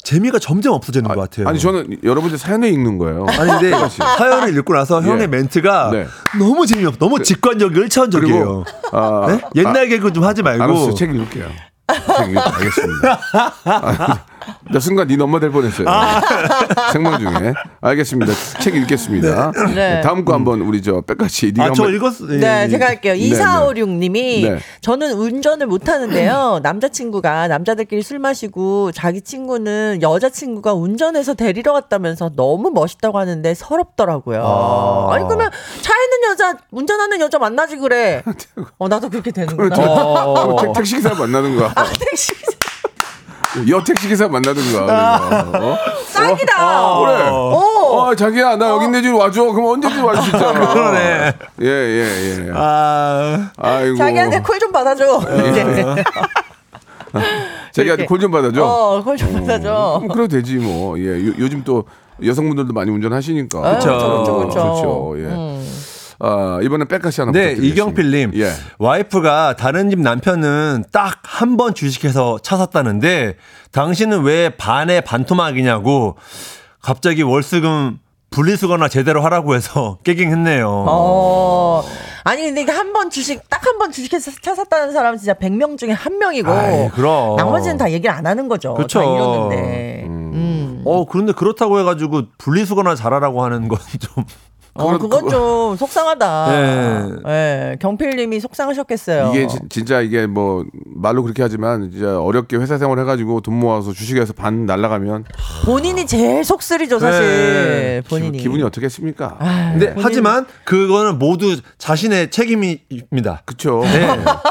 재미가 점점 없어지는 것 같아요. 아니, 저는 여러분들 사연을 읽는 거예요. 아니 근데 사연을 읽고 나서 형의 예. 멘트가 네. 너무 재미없, 너무 직관적이고 일차원적이에요. 그리고, 아, 네? 옛날 개그 좀 하지 말고. 알았어요. 책 읽을게요. 책 읽, 알겠습니다. 아, 나 순간 네 엄마 될 뻔했어요. 생방 중에. 알겠습니다. 책 읽겠습니다. 네. 다음 거 한번 우리 저 백같이 아, 저 한번 읽었어. 예, 네, 예. 제가 할게요. 네, 2456님이 네. 저는 운전을 못 하는데요. 남자친구가 남자들끼리 술 마시고 자기 친구는 여자친구가 운전해서 데리러 갔다면서 너무 멋있다고 하는데 서럽더라고요. 아. 아. 니 그러면 차 있는 여자, 운전하는 여자 만나지 그래. 어, 나도 그렇게 되는구나. 어. 택, 택시 기사 만나든가. 택시 여 택시 기사 만나든가. 어? 짱이다. 그래. 어. 어, 자기야, 나 여기 있는데 좀 와줘. 그럼 언제든 와줄 수 있잖아. 그러네. 예, 예, 예. 아, 아이고. 자기한테 콜 좀 받아줘. 이제. 자기한테. 콜 좀 받아줘. 어, 콜 좀 받아줘. 그럼 그래도 되지 뭐. 예, 요, 요즘 또 여성분들도 많이 운전하시니까. 그쵸. 그렇죠. 예. 아, 이번엔 백가시 하나 네. 이경필님. 예. 와이프가 다른 집 남편은 딱 한 번 주식해서 차 샀다는데 당신은 왜 반에 반토막이냐고 갑자기 월수금 분리수거나 제대로 하라고 해서 깨갱했네요. 어. 아니 근데 이게 한 번 주식 딱 한 번 주식해서 차 샀다는 사람은 진짜 100명 중에 한 명이고 아이, 그럼. 나머지는 다 얘기를 안 하는 거죠. 다 이러는데. 음. 어, 그런데 그렇다고 해가지고 분리수거나 잘하라고 하는 건 좀. 어, 그건 좀 속상하다. 네. 예. 경필님이 속상하셨겠어요. 이게 지- 진짜 이게 뭐 말로 그렇게 하지만 진짜 어렵게 회사 생활 해가지고 돈 모아서 주식에서 반 날라가면 본인이 제일 속쓰리죠, 사실. 네. 본인이. 기분이 어떻겠습니까? 아유, 근데 본인- 하지만 그거는 모두 자신의 책임입니다. 그쵸. 네.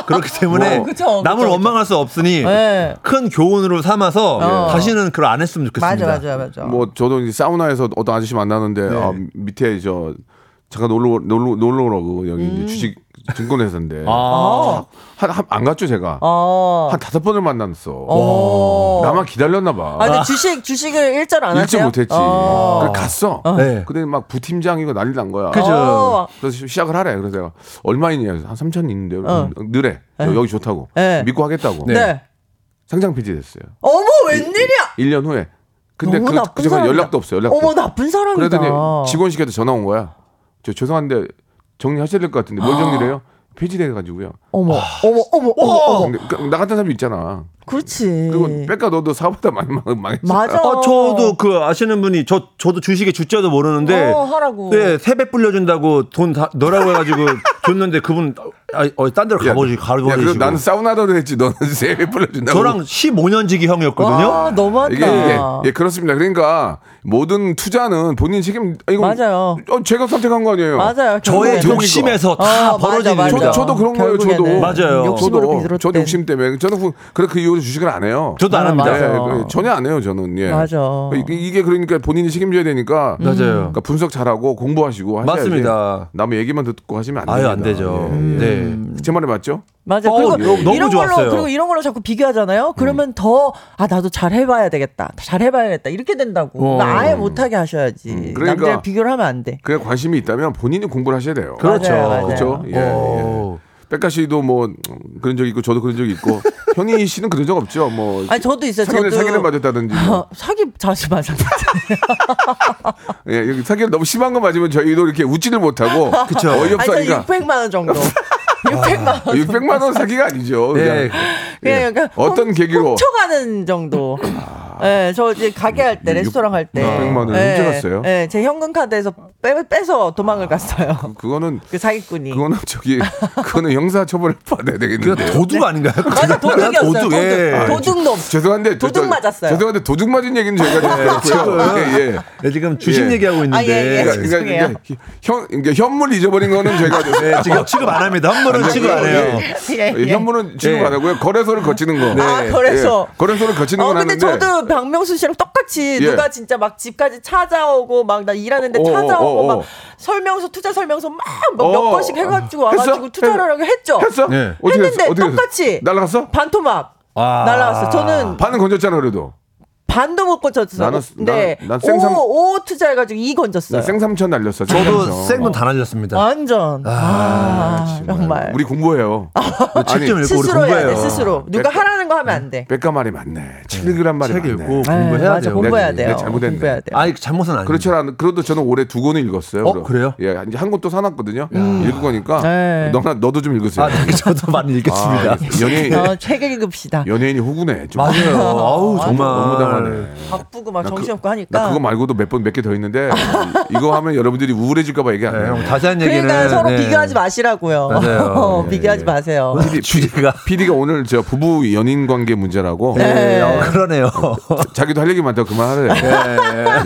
그렇기 때문에 뭐, 그쵸, 남을 그쵸, 원망할 수 없으니 네. 큰 교훈으로 삼아서 어. 다시는 그걸 안 했으면 좋겠습니다. 맞아, 맞아, 맞아. 뭐 저도 이제 사우나에서 어떤 아저씨 만나는데 네. 아, 밑에 저 잠깐 놀러 놀러 놀러 오라고 여기 음. 이제 주식 증권회사인데 아. 한안 갔죠 제가 어. 한 다섯 번을 만났어. 어. 나만 기다렸나 봐. 아, 근데 주식, 주식을 일절 안 일찍 하세요? 못했지. 어. 그래 갔어. 네. 근데 막 부팀장이고 난리 난 거야. 그죠. 어. 그래서 시작을 하래. 그래서 내가 얼마 있냐? 한 3천 있는데 어. 느래. 여기 좋다고. 네. 믿고 하겠다고. 네. 상장 폐지 됐어요. 어머 웬일이야? 1 년 후에. 근데 그, 그 사람이다. 연락도 없어요. 연락도. 어머 나쁜 사람이다. 그러더니 직원 시켜서 전화 온 거야. 저 죄송한데 정리하셔야 될 것 같은데 뭘 정리를 해요? 폐지돼 가지고요. 어머 어머 어머 어머 어머. 근데 그- 나 같은 사람이 있잖아. 그렇지. 그리고 빽가 너도 사업보다 많이 망- 망했잖아. 맞아. 어, 저도 그 아시는 분이 저 저도 주식에 주자도 모르는데 어, 하라고. 네, 세배 불려준다고 돈다 넣으라고 해가지고 줬는데 그분 아, 어, 딴 데로 야, 그럼 가버리시고 나는 사우나도 했지. 너는 세배 불러준다고. 저랑 15년 지기 형이었거든요. 와 너무하다. 이게, 이게 예, 그렇습니다. 그러니까 모든 투자는 본인 책임. 아, 이거 맞아요. 어, 제가 선택한 거 아니에요. 맞아요. 저의. 욕심에서 다 어, 벌어지는 맞아, 겁니다. 맞아. 저도 그런 거예요, 저도. 맞아요. 욕심으로 저도 비롯된. 저도 욕심 때문에 저는 그, 그 이후로 주식을 안 해요. 저도 안 아, 합니다. 예, 그 전혀 안 해요, 저는. 예. 맞아. 이게, 이게 그러니까 본인이 책임져야 되니까. 맞아요. 그러니까 분석 잘하고 공부하시고 하셔야지. 맞습니다. 남의 얘기만 듣고 하시면 안 아유 됩니다. 안 되죠. 예. 네. 제 말이 맞죠? 맞아. 어, 그리고 너무 이런 좋았어요. 걸로 그리고 이런 걸로 자꾸 비교하잖아요. 그러면 더아 나도 잘 해봐야 되겠다. 잘 해봐야겠다. 이렇게 된다고. 어. 그러니까 아예 못하게 하셔야지. 그러니까. 남들 비교를 하면 안 돼. 그냥 관심이 있다면 본인이 공부를 하셔야 돼요. 그렇죠. 맞아요, 맞아요. 그렇죠. 예, 예. 어. 백가 씨도 뭐 음, 그런 적 있고 저도 그런 적 있고 현희 씨는 그런 적 없죠. 뭐 아니 저도 있어요. 사기를 저도 사기를 맞았다든지. 뭐. 어, 사기 자주 맞았는데. 예, 사기를 너무 심한 거 맞으면 저희도 이렇게 웃지를 못하고 그쵸. 어이없어 아니 저 하니까 600만 원 정도. 600만 원. 600만 원 사기가 아니죠. 네. 그냥, 그냥 예. 어떤 훔- 계기로 훔쳐가는 정도. 예, 저 이제 가게 할 때, 육- 레스토랑 할 때. 600만 원을 예, 훔쳐갔어요? 예, 제 현금 카드에서 빼, 빼서 도망을 갔어요. 그거는 그 사기꾼이. 그거는 저기 그거는 형사 처벌을 받아야 되겠는데. 도둑 아닌가요? 맞아, 도둑이었어요. 도둑. 도둑, 예. 도둑놈. 죄송한데 저- 도둑 저- 맞았어요. 죄송한데 도둑 맞은 얘기는 저희가 좀 그렇고요. 예, 예. 네, 지금 주식 예. 얘기하고 있는데 아, 예, 예. 그러니까, 그러니까. 그러니까 현 그러니까 현물 잊어버린 거는 저희가 좀- 네, 지금 취급 안 합니다. 현물은 취급 안 해요. 예, 예, 현물은 취급 예. 안 하고요. 거래소를 거치는 거. 아, 거래소. 예, 거래소를 거치는 어, 건 근데 하는데. 저도 박명수 씨랑 똑같이 예. 누가 진짜 막 집까지 찾아오고 막 나 일하는데 어, 찾아오고 어, 어, 어. 막 설명서 투자 설명서 막몇 어, 번씩 해가지고 했어? 와가지고 투자를 하라고 했죠. 했어? 네. 어떻게 했는데 했어? 똑같이 날라갔어? 반토막 아. 날라갔어. 저는 반은 건졌잖아 그래도. 반도 못 건졌어요. 나는- 네. 난- 난 생삼- 오, 오 투자해가지고 이 건졌어요. 생삼천 날렸어. 저도. 생돈 다 날렸습니다. 완전. 아, 정말. 우리 공부해요. 책좀 읽고 우리 스스로 해야 돼, 공부해요. 스스로. 누가 하라는 거 하면 안 돼. 백가 말이 맞네. 책 읽으란 말이 책 맞네. 읽고 네, 공부해야 맞아, 돼요. 공부해야 내- 내 돼요. 잘못했네. 공부해야 돼요. 아니 잘못은 아니에요. 그렇지 않 그래도 저는 올해 두 권을 읽었어요. 어, 그럼. 그래요? 예, 이제 한 권 또 사놨거든요. 읽을 거니까 네. 너나 너도 좀 읽으세요. 아, 네, 저도 많이 읽겠습니다. 아, 연예인 어, 책 읽읍시다. 연예인이 호구네. 좀. 맞아요. 아우 정말 너무 당하네. 바쁘고 막나 그- 정신없고 하니까. 나 그거 말고도 몇 번 몇 개 더 있는데 이거 하면 여러분들이 우울해질까봐 얘기 안 네, 해요. 형 자세한 얘기는 그러니까 서로 네. 비교하지 마시라고요. 맞아요. 예, 비교하지 마세요. 주제가 PD가 오늘 저 부부 연인 관계 문제라고 네, 어, 그러네요. 자기도 할 얘기 많다고 그만하래.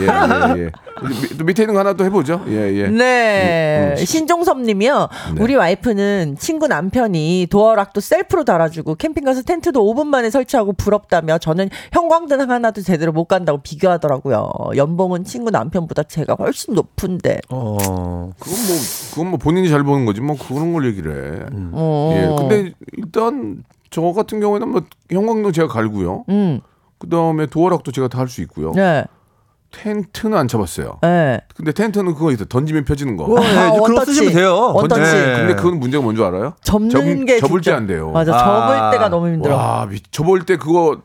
예, 예, 예. 미- 또 밑에 있는 거 하나 또 해보죠. 예, 예. 네. 음, 음. 신종섭 님이요. 네. 우리 와이프는 친구 남편이 도어락도 셀프로 달아주고 캠핑 가서 텐트도 5분 만에 설치하고 부럽다며 저는 형광등 하나도 제대로 못 간다고 비교하더라고요. 연봉은 친구 남편보다 제가 훨씬 높은데. 어, 그건 뭐 그건 뭐 본인이 잘 보는 거지 뭐 그런 걸 얘기를 해. 어. 예. 근데 일단 저 같은 경우에는 뭐 형광등 제가 갈고요. 음. 그 다음에 도어락도 제가 다 할 수 있고요. 네. 텐트는 안 쳐봤어요. 네. 근데 텐트는 그거 있어 던지면 펴지는 거. 어, 네, 아, 원터치. 쓰시면 돼요. 원터치. 네. 근데 그건 문제가 뭔줄 알아요? 접는 접- 게 접을 진짜- 때 안 돼요. 맞아. 아. 접을 때가 너무 힘들어. 와, 미- 접을 때 그거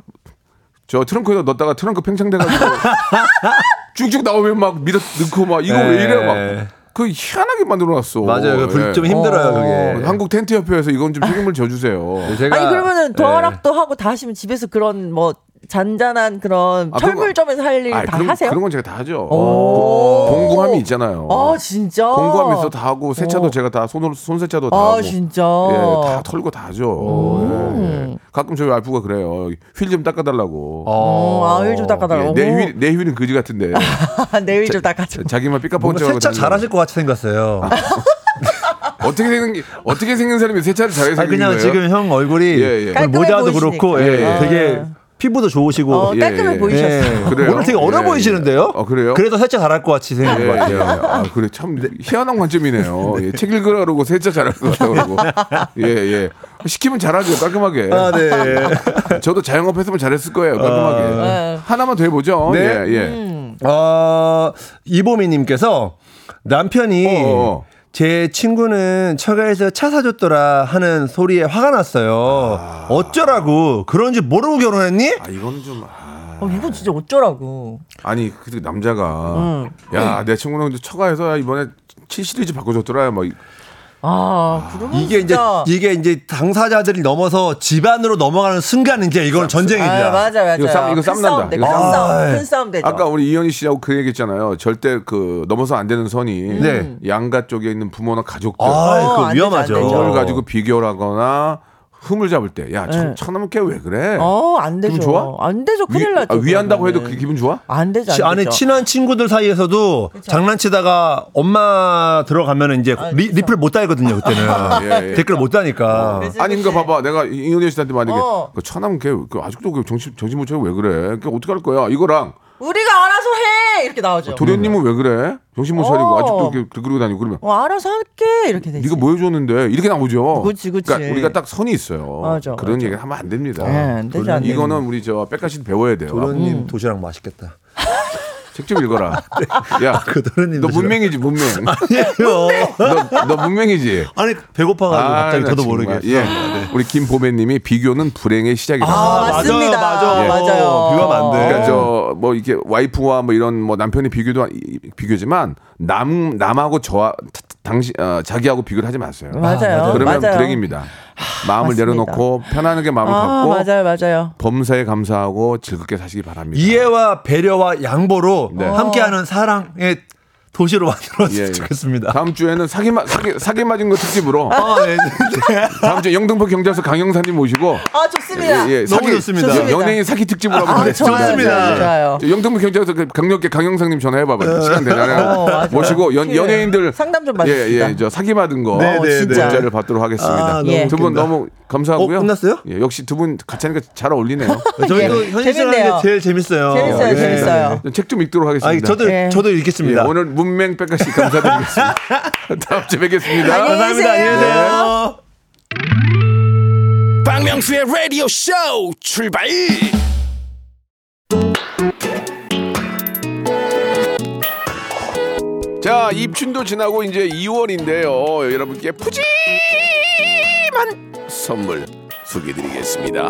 저 트렁크에다 넣었다가 트렁크 팽창돼가지고 쭉쭉 나오면 막 밀어 넣고 막 이거 왜 이래 막 그 희한하게 만들어놨어. 맞아요. 그 예. 좀 힘들어요, 어. 그게. 한국 텐트 협회에서 이건 좀 책임을 져주세요. 제가 아니 그러면은 네. 도어락도 하고 다 하시면 집에서 그런 뭐 잔잔한 그런 아, 철물점에서 할일 아이, 다 그런, 하세요? 그런 건 제가 다 하죠. 오. 공구함이 있잖아요. 아 진짜. 공구함에서 다 하고 세차도 어. 제가 다 손으로 손 세차도 다 아 하고. 진짜. 예, 다 털고 다 하죠. 예, 예. 가끔 저희 와이프가 그래요. 휠 좀 닦아달라고. 어, 아일 좀 닦아달라고. 예, 내 휠, 내 휠은 그지 같은데. 내일 좀 닦아줘. 자기만 삐까뻔쩍 뭔가 세차 잘하실 것 같이 생겼어요. 어떻게 생긴 어떻게 생긴 사람이 세차를 잘해서 생긴 그냥 거예요? 지금 형 얼굴이 예, 예. 모자도 보이시니까. 그렇고 예, 예. 되게 피부도 좋으시고 어, 예, 깔끔해 예. 보이셨어요. 그래요? 오늘 되게 어려 예, 보이시는데요? 예. 어, 그래요? 그래서 세차 잘할 것 같이 생긴 예, 것 예. 같아요. 아, 그래 참 희한한 관점이네요. 예, 책 읽으라 그러고 세차 잘할 것 같다고 그러고. 예, 예. 시키면 잘하죠, 깔끔하게. 아, 네. 저도 자영업 했으면 잘했을 거예요, 깔끔하게. 네. 하나만 더 해보죠. 네. 예, 예. 음. 어, 이보미님께서 남편이 어, 어. 제 친구는 처가에서 차 사줬더라 하는 소리에 화가 났어요. 어쩌라고 그런지 모르고 결혼했니? 아 이건 좀 아, 어, 이건 진짜 어쩌라고. 아니 그 남자가 야내 친구는 처가에서 야, 이번에 7 시리즈 바꿔줬더라 뭐 이- 아, 그러면 이게 이제 진짜. 이게 이제 당사자들이 넘어서 집안으로 넘어가는 순간 이제 이건 전쟁이죠. 아, 맞아, 맞아. 이거 싸움- 이거 싸움 난다. 큰 싸움. 싸움, 아이. 큰 싸움 되죠. 아까 우리 이현희 씨하고 그 얘기했잖아요. 절대 그 넘어서 안 되는 선이 네. 양가 쪽에 있는 부모나 가족들 아, 어, 그안 되죠, 위험하죠. 안 되죠. 그걸 가지고 비교를 하거나 흠을 잡을 때, 야, 천, 네. 천하면 걔왜 그래? 어, 안 되죠. 기분 좋아? 안 되죠. 큰일 위, 나죠. 아, 위한다고 해도. 그 기분 좋아? 안 되죠. 치- 안 안에 되죠. 친한 친구들 사이에서도 장난치다가 엄마 들어가면은 이제 아, 리, 그쵸. 리플 못 달거든요 그때는 예, 예. 댓글 못 다니까 그래서 아니, 그러니까 이제- 봐봐. 내가 이은혜 씨한테 만약에 어. 그 천하면 걔그 아직도 그 정신, 정신 못 차리고 왜 그래? 그 어떻게 할 거야? 이거랑 우리가 알아서 해 이렇게 나오죠. 도련님은 왜 그래? 정신 못 차리고 어. 아직도 이렇게 그러고 다니고 그러면 어, 알아서 할게 이렇게 되지. 네가 뭐 해줬는데 이렇게 나오죠. 그치, 그치. 러니까 우리가 딱 선이 있어요. 맞아, 그런 맞아. 얘기 하면 안 됩니다. 네, 안 되죠, 안 이거는 우리 저 백가씨 배워야 돼요. 도련님 음. 도시락 맛있겠다. 책 좀 읽어라. 야, 그 도련님 너 도시락. 문맹이지 문맹. 아니에요. 너, 너 문맹이지. 아니 배고파가지고 갑자기 나 저도 정말. 모르게. 예. 우리 김보배님이 비교는 불행의 시작이다. 아, 맞습니다. 맞아, 예. 맞아. 맞아요. 비교하면 안 돼. 그러니까 저 뭐 이게 와이프와 뭐 이런 뭐 남편이 비교도 비교지만 남 남하고 저와 타- 당시 어, 자기하고 비교를 하지 마세요. 맞아요. 그러면 맞아요. 불행입니다. 마음을 맞습니다. 내려놓고 편안하게 마음을 아, 갖고 맞아요, 맞아요. 범사에 감사하고 즐겁게 사시기 바랍니다. 이해와 배려와 양보로 네. 함께하는 사랑의 도시로 만들었으면 예, 예. 좋겠습니다. 다음 주에는 사기 마, 사기 사기 맞은 거 특집으로 아, 네. 다음 주에 영등포 경찰서 강영사님 모시고 아, 좋습니다. 예, 예, 너무 좋습니다. 연- 연예인 사기 특집으로 한번 아, 하겠습니다. 좋습니다. 좋아요. 저 영등포 경찰서 그 강력계 강영상님 전화해봐봐요. 시간 되잖아요. 어. 모시고 연, 예. 연예인들 상담 좀 예, 받읍시다. 예, 저 사기 받은 거 네, 네, 진짜. 문자를 받도록 하겠습니다. 아, 너무 예. 두분 웃긴다. 너무 감사하고요. 어, 끝났어요? 예, 역시 두 분 같이 하니까 잘 어울리네요. 저희도 예. 현실 하는 재밌네요. 게 제일 재밌어요. 재밌어요, 예. 재밌어요. 책 좀 읽도록 하겠습니다. 저도 예. 저도 예, 읽겠습니다. 오늘 문맹 백가씨 감사드리겠습니다. 다음 주에 뵙겠습니다. 안녕히 감사합니다. 안녕히 계세요. 박명수의 라디오 쇼 출발 자, 입춘도 지나고 이제 2월인데요. 여러분께 푸짐한 선물 소개드리겠습니다.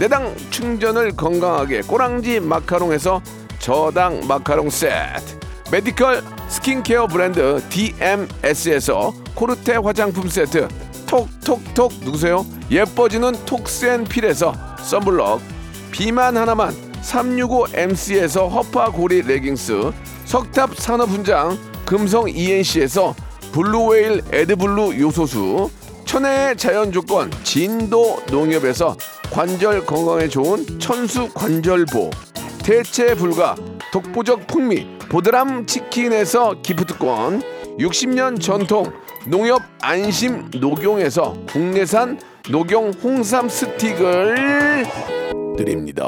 내당 충전을 건강하게 꼬랑지 마카롱에서 저당 마카롱 세트, 메디컬 스킨케어 브랜드 DMS에서 코르테 화장품 세트, 톡톡톡 누구세요? 예뻐지는 톡스앤필에서 썬블럭, 비만 하나만 365MC에서 허파고리 레깅스, 석탑 산업훈장 금성 ENC에서 블루웨일 에드블루 요소수, 천혜의 자연조건 진도 농협에서 관절 건강에 좋은 천수 관절보, 대체 불가 독보적 풍미 보드람 치킨에서 기프트권 60년 전통 농협 안심 녹용에서 국내산 녹용 홍삼 스틱을 드립니다.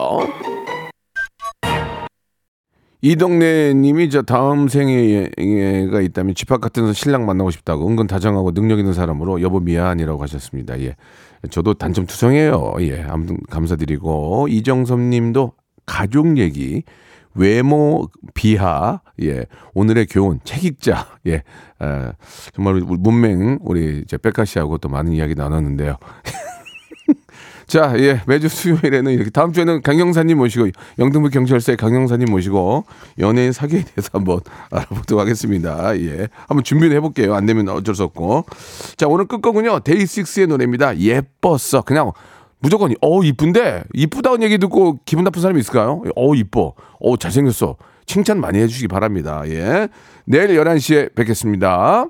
이동래님이 저 다음 생애가 있다면 집합 같은 서 신랑 만나고 싶다고 은근 다정하고 능력 있는 사람으로 여보 미안이라고 하셨습니다. 예, 저도 단점 투성이에요. 예, 아무튼 감사드리고 이정섭 님도 가족 얘기 외모 비하 예 오늘의 교훈 책 읽자 예 에, 정말 우리 문맹 우리 이제 백가 씨하고 또 많은 이야기 나눴는데요. 자, 예, 매주 수요일에는 이렇게 다음 주에는 강영사님 모시고 영등포 경찰서의 강영사님 모시고 연예인 사기에 대해서 한번 알아보도록 하겠습니다. 예, 한번 준비를 해볼게요. 안 되면 어쩔 수 없고. 자, 오늘 끝곡은요 데이식스의 노래입니다. 예뻤어. 그냥 무조건 어 이쁜데 이쁘다는 얘기 듣고 기분 나쁜 사람이 있을까요? 어 이뻐. 어 잘생겼어. 칭찬 많이 해주시기 바랍니다. 예, 내일 11시에 뵙겠습니다.